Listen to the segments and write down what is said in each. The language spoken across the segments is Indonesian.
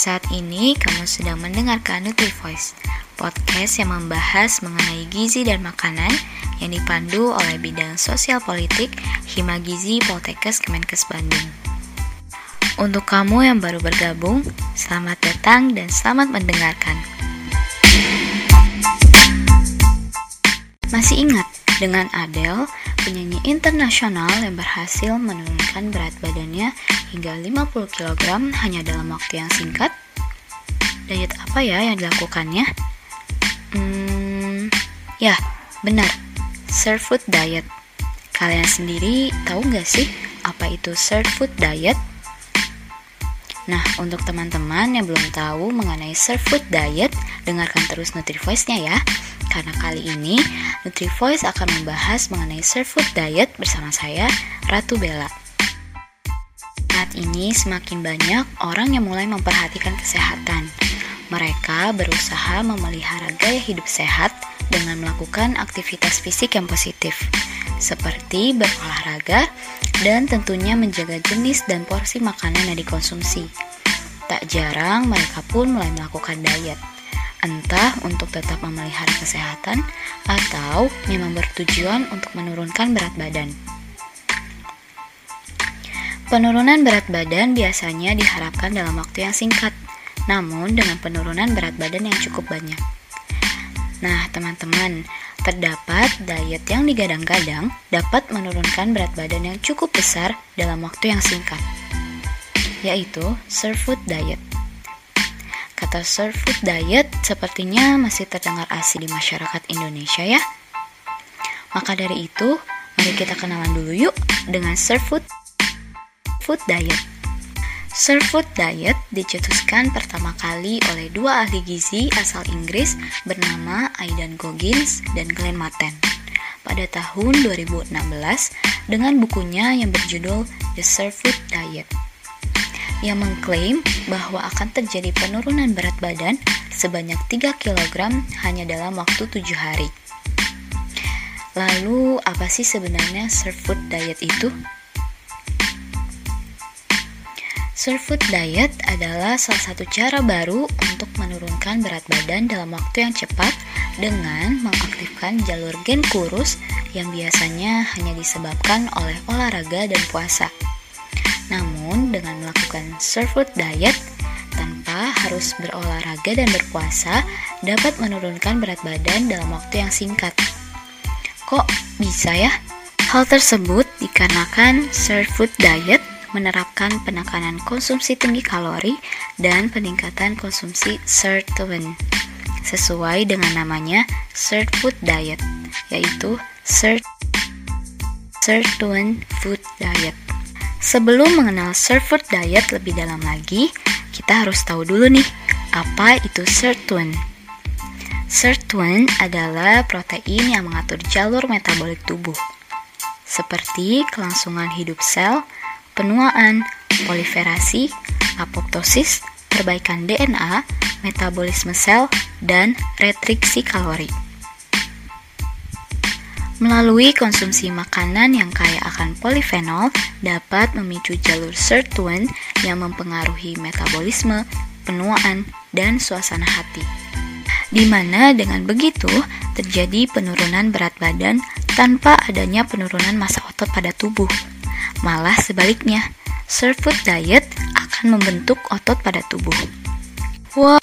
Saat ini kamu sedang mendengarkan Nutri Voice, podcast yang membahas mengenai gizi dan makanan yang dipandu oleh bidang sosial politik Hima Gizi Poltekkes Kemenkes Bandung. Untuk kamu yang baru bergabung, selamat datang dan selamat mendengarkan. Masih ingat dengan Adele, penyanyi internasional yang berhasil menurunkan berat badannya hingga 50 kg hanya dalam waktu yang singkat? Diet apa ya yang dilakukannya? Hmm, ya, benar. Surf food diet. Kalian sendiri tahu nggak sih apa itu surf food diet? Nah, untuk teman-teman yang belum tahu mengenai surf food diet, dengarkan terus Nutri-Voice-nya ya. Karena kali ini Nutri-Voice akan membahas mengenai surf food diet bersama saya, Ratu Bella. Saat ini semakin banyak orang yang mulai memperhatikan kesehatan. Mereka berusaha memelihara gaya hidup sehat dengan melakukan aktivitas fisik yang positif, seperti berolahraga dan tentunya menjaga jenis dan porsi makanan yang dikonsumsi. Tak jarang mereka pun mulai melakukan diet, entah untuk tetap memelihara kesehatan atau memang bertujuan untuk menurunkan berat badan. Penurunan berat badan biasanya diharapkan dalam waktu yang singkat, namun dengan penurunan berat badan yang cukup banyak. Nah, teman-teman, terdapat diet yang digadang-gadang dapat menurunkan berat badan yang cukup besar dalam waktu yang singkat, yaitu surf food diet. Kata surf food diet sepertinya masih terdengar asing di masyarakat Indonesia ya. Maka dari itu, mari kita kenalan dulu yuk dengan surf food food diet. Surf food diet dicetuskan pertama kali oleh dua ahli gizi asal Inggris bernama Aidan Goggins dan Glenn Matten pada tahun 2016 dengan bukunya yang berjudul The Surf Food Diet yang mengklaim bahwa akan terjadi penurunan berat badan sebanyak 3 kg hanya dalam waktu 7 hari. Lalu, apa sih sebenarnya surf food diet itu? Surf food diet adalah salah satu cara baru untuk menurunkan berat badan dalam waktu yang cepat dengan mengaktifkan jalur gen kurus yang biasanya hanya disebabkan oleh olahraga dan puasa. Namun, dengan melakukan surf food diet tanpa harus berolahraga dan berpuasa dapat menurunkan berat badan dalam waktu yang singkat. Kok bisa ya? Hal tersebut dikarenakan food diet menerapkan penekanan konsumsi tinggi kalori dan peningkatan konsumsi sirtuin sesuai dengan namanya Third Food Diet, yaitu Sirtuin Food Diet. Sebelum mengenal Third Food Diet lebih dalam lagi, kita harus tahu dulu nih, apa itu sirtuin. Sirtuin adalah protein yang mengatur jalur metabolik tubuh, seperti kelangsungan hidup sel, penuaan, proliferasi, apoptosis, perbaikan DNA, metabolisme sel, dan retriksi kalori. Melalui konsumsi makanan yang kaya akan polifenol dapat memicu jalur sirtuin yang mempengaruhi metabolisme, penuaan, dan suasana hati. Di mana dengan begitu terjadi penurunan berat badan tanpa adanya penurunan massa otot pada tubuh. Malah sebaliknya, surf food diet akan membentuk otot pada tubuh. Wah,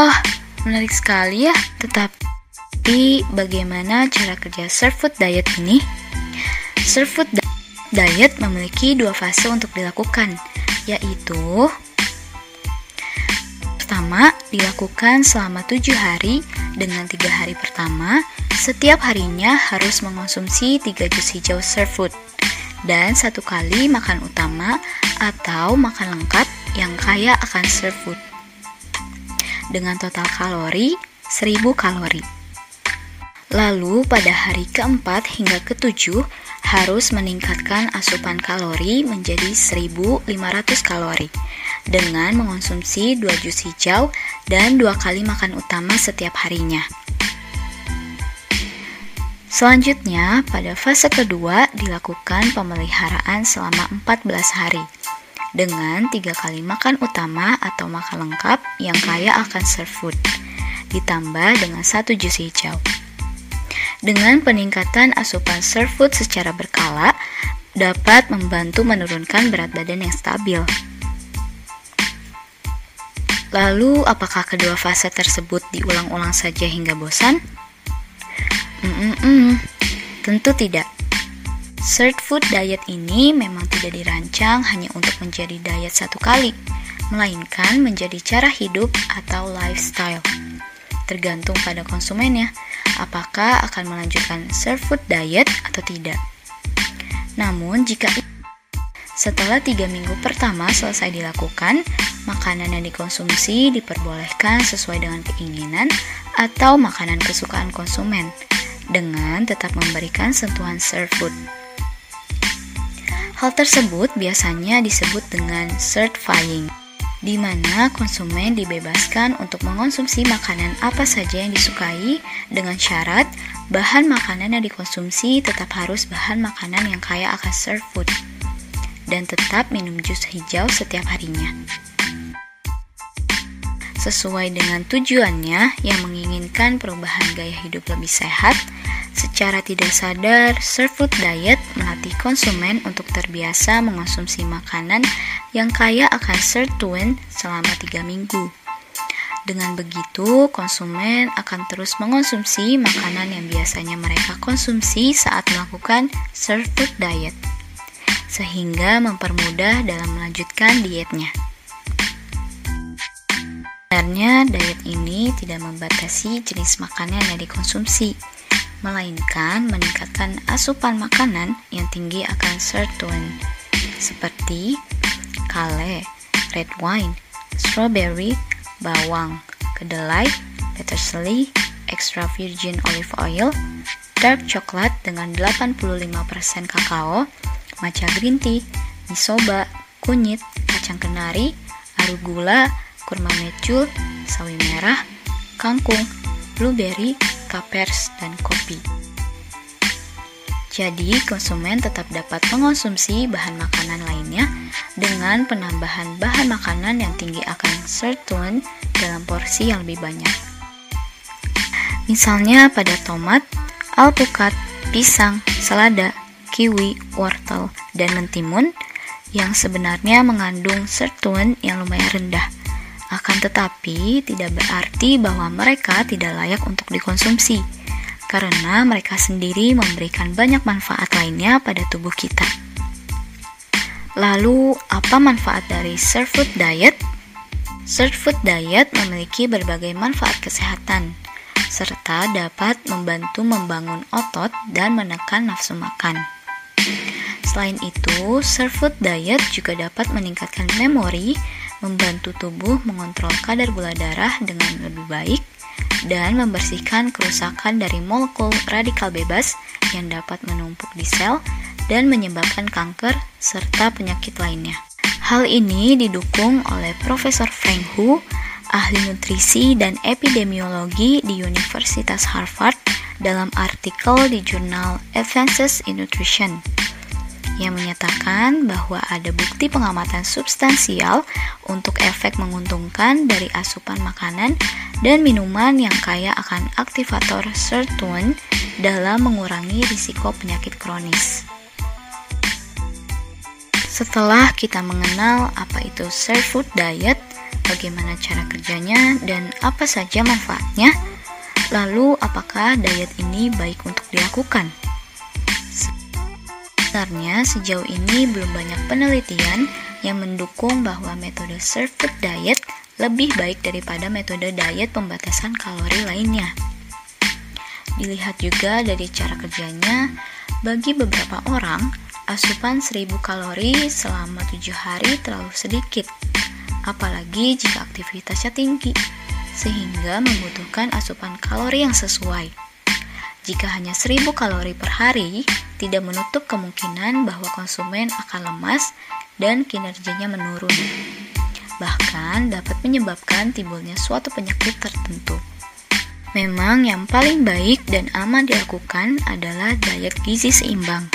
oh, menarik sekali ya. Tetapi bagaimana cara kerja food diet ini? Food diet memiliki dua fase untuk dilakukan, yaitu pertama dilakukan selama tujuh hari dengan tiga hari pertama setiap harinya harus mengonsumsi tiga jus hijau surf food dan satu kali makan utama atau makan lengkap yang kaya akan food dengan total kalori 1000 kalori. Lalu pada hari keempat hingga ketujuh harus meningkatkan asupan kalori menjadi 1500 kalori dengan mengonsumsi 2 jus hijau dan dua kali makan utama setiap harinya. Selanjutnya, pada fase kedua dilakukan pemeliharaan selama 14 hari dengan tiga kali makan utama atau makan lengkap yang kaya akan serve food, ditambah dengan satu jus hijau. Dengan peningkatan asupan serve food secara berkala, dapat membantu menurunkan berat badan yang stabil. Lalu, apakah kedua fase tersebut diulang-ulang saja hingga bosan? Mm-mm-mm, tentu tidak. Third food diet ini memang tidak dirancang hanya untuk menjadi diet satu kali, melainkan menjadi cara hidup atau lifestyle. Tergantung pada konsumennya, apakah akan melanjutkan third food diet atau tidak. Namun, jika setelah tiga minggu pertama selesai dilakukan, makanan yang dikonsumsi diperbolehkan sesuai dengan keinginan atau makanan kesukaan konsumen, dengan tetap memberikan sentuhan serve food. Hal tersebut biasanya disebut dengan certifying, di mana konsumen dibebaskan untuk mengonsumsi makanan apa saja yang disukai dengan syarat bahan makanan yang dikonsumsi tetap harus bahan makanan yang kaya akan serve food dan tetap minum jus hijau setiap harinya. Sesuai dengan tujuannya yang menginginkan perubahan gaya hidup lebih sehat, secara tidak sadar, serve food diet melatih konsumen untuk terbiasa mengonsumsi makanan yang kaya akan sirtuin selama 3 minggu. Dengan begitu, konsumen akan terus mengonsumsi makanan yang biasanya mereka konsumsi saat melakukan food diet sehingga mempermudah dalam melanjutkan dietnya. Sebenarnya diet ini tidak membatasi jenis makanan yang dikonsumsi, melainkan meningkatkan asupan makanan yang tinggi akan sirtuin, seperti kale, red wine, strawberry, bawang, kedelai, parsley, extra virgin olive oil, dark chocolate dengan 85% kakao, matcha green tea, misoba, kunyit, kacang kenari, arugula, kurma mecul, sawi merah, kangkung, blueberry, kapers, dan kopi. Jadi, konsumen tetap dapat mengonsumsi bahan makanan lainnya dengan penambahan bahan makanan yang tinggi akan sirtuin dalam porsi yang lebih banyak. Misalnya pada tomat, alpukat, pisang, selada, kiwi, wortel, dan mentimun yang sebenarnya mengandung sirtuin yang lumayan rendah. Akan tetapi, tidak berarti bahwa mereka tidak layak untuk dikonsumsi, karena mereka sendiri memberikan banyak manfaat lainnya pada tubuh kita. Lalu, apa manfaat dari Serve Food Diet? Serve Food Diet memiliki berbagai manfaat kesehatan, serta dapat membantu membangun otot dan menekan nafsu makan. Selain itu, serve food diet juga dapat meningkatkan memori, membantu tubuh mengontrol kadar gula darah dengan lebih baik, dan membersihkan kerusakan dari molekul radikal bebas yang dapat menumpuk di sel dan menyebabkan kanker serta penyakit lainnya. Hal ini didukung oleh Profesor Frank Hu, ahli nutrisi dan epidemiologi di Universitas Harvard dalam artikel di jurnal Advances in Nutrition yang menyatakan bahwa ada bukti pengamatan substansial untuk efek menguntungkan dari asupan makanan dan minuman yang kaya akan aktivator sirtuin dalam mengurangi risiko penyakit kronis. Setelah kita mengenal apa itu food diet, bagaimana cara kerjanya, dan apa saja manfaatnya, lalu apakah diet ini baik untuk dilakukan? Sebenarnya sejauh ini belum banyak penelitian yang mendukung bahwa metode food diet lebih baik daripada metode diet pembatasan kalori lainnya. Dilihat juga dari cara kerjanya, bagi beberapa orang, asupan 1000 kalori selama 7 hari terlalu sedikit, apalagi jika aktivitasnya tinggi, sehingga membutuhkan asupan kalori yang sesuai. Jika hanya 1000 kalori per hari, tidak menutup kemungkinan bahwa konsumen akan lemas dan kinerjanya menurun. Bahkan dapat menyebabkan timbulnya suatu penyakit tertentu. Memang yang paling baik dan aman dilakukan adalah diet gizi seimbang.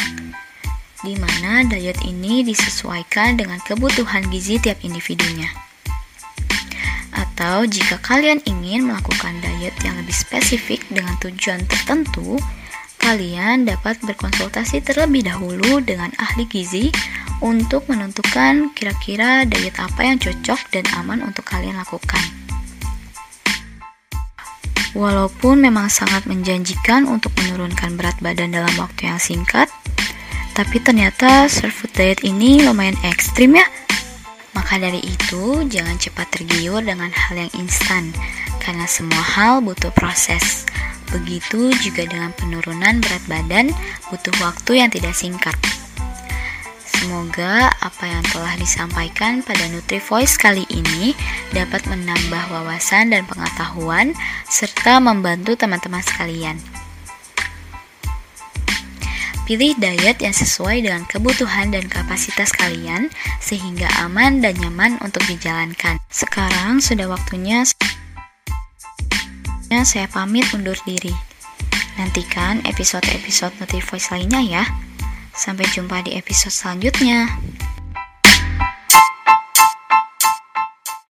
di mana diet ini disesuaikan dengan kebutuhan gizi tiap individunya. Atau jika kalian ingin melakukan diet yang lebih spesifik dengan tujuan tertentu, kalian dapat berkonsultasi terlebih dahulu dengan ahli gizi untuk menentukan kira-kira diet apa yang cocok dan aman untuk kalian lakukan. Walaupun memang sangat menjanjikan untuk menurunkan berat badan dalam waktu yang singkat, tapi ternyata surf food diet ini lumayan ekstrim ya. Maka dari itu, jangan cepat tergiur dengan hal yang instan, karena semua hal butuh proses. Begitu juga dengan penurunan berat badan, butuh waktu yang tidak singkat. Semoga apa yang telah disampaikan pada Nutri Voice kali ini dapat menambah wawasan dan pengetahuan serta membantu teman-teman sekalian. Pilih diet yang sesuai dengan kebutuhan dan kapasitas kalian sehingga aman dan nyaman untuk dijalankan. Sekarang sudah waktunya saya pamit undur diri. Nantikan episode-episode Voice lainnya ya. Sampai jumpa di episode selanjutnya.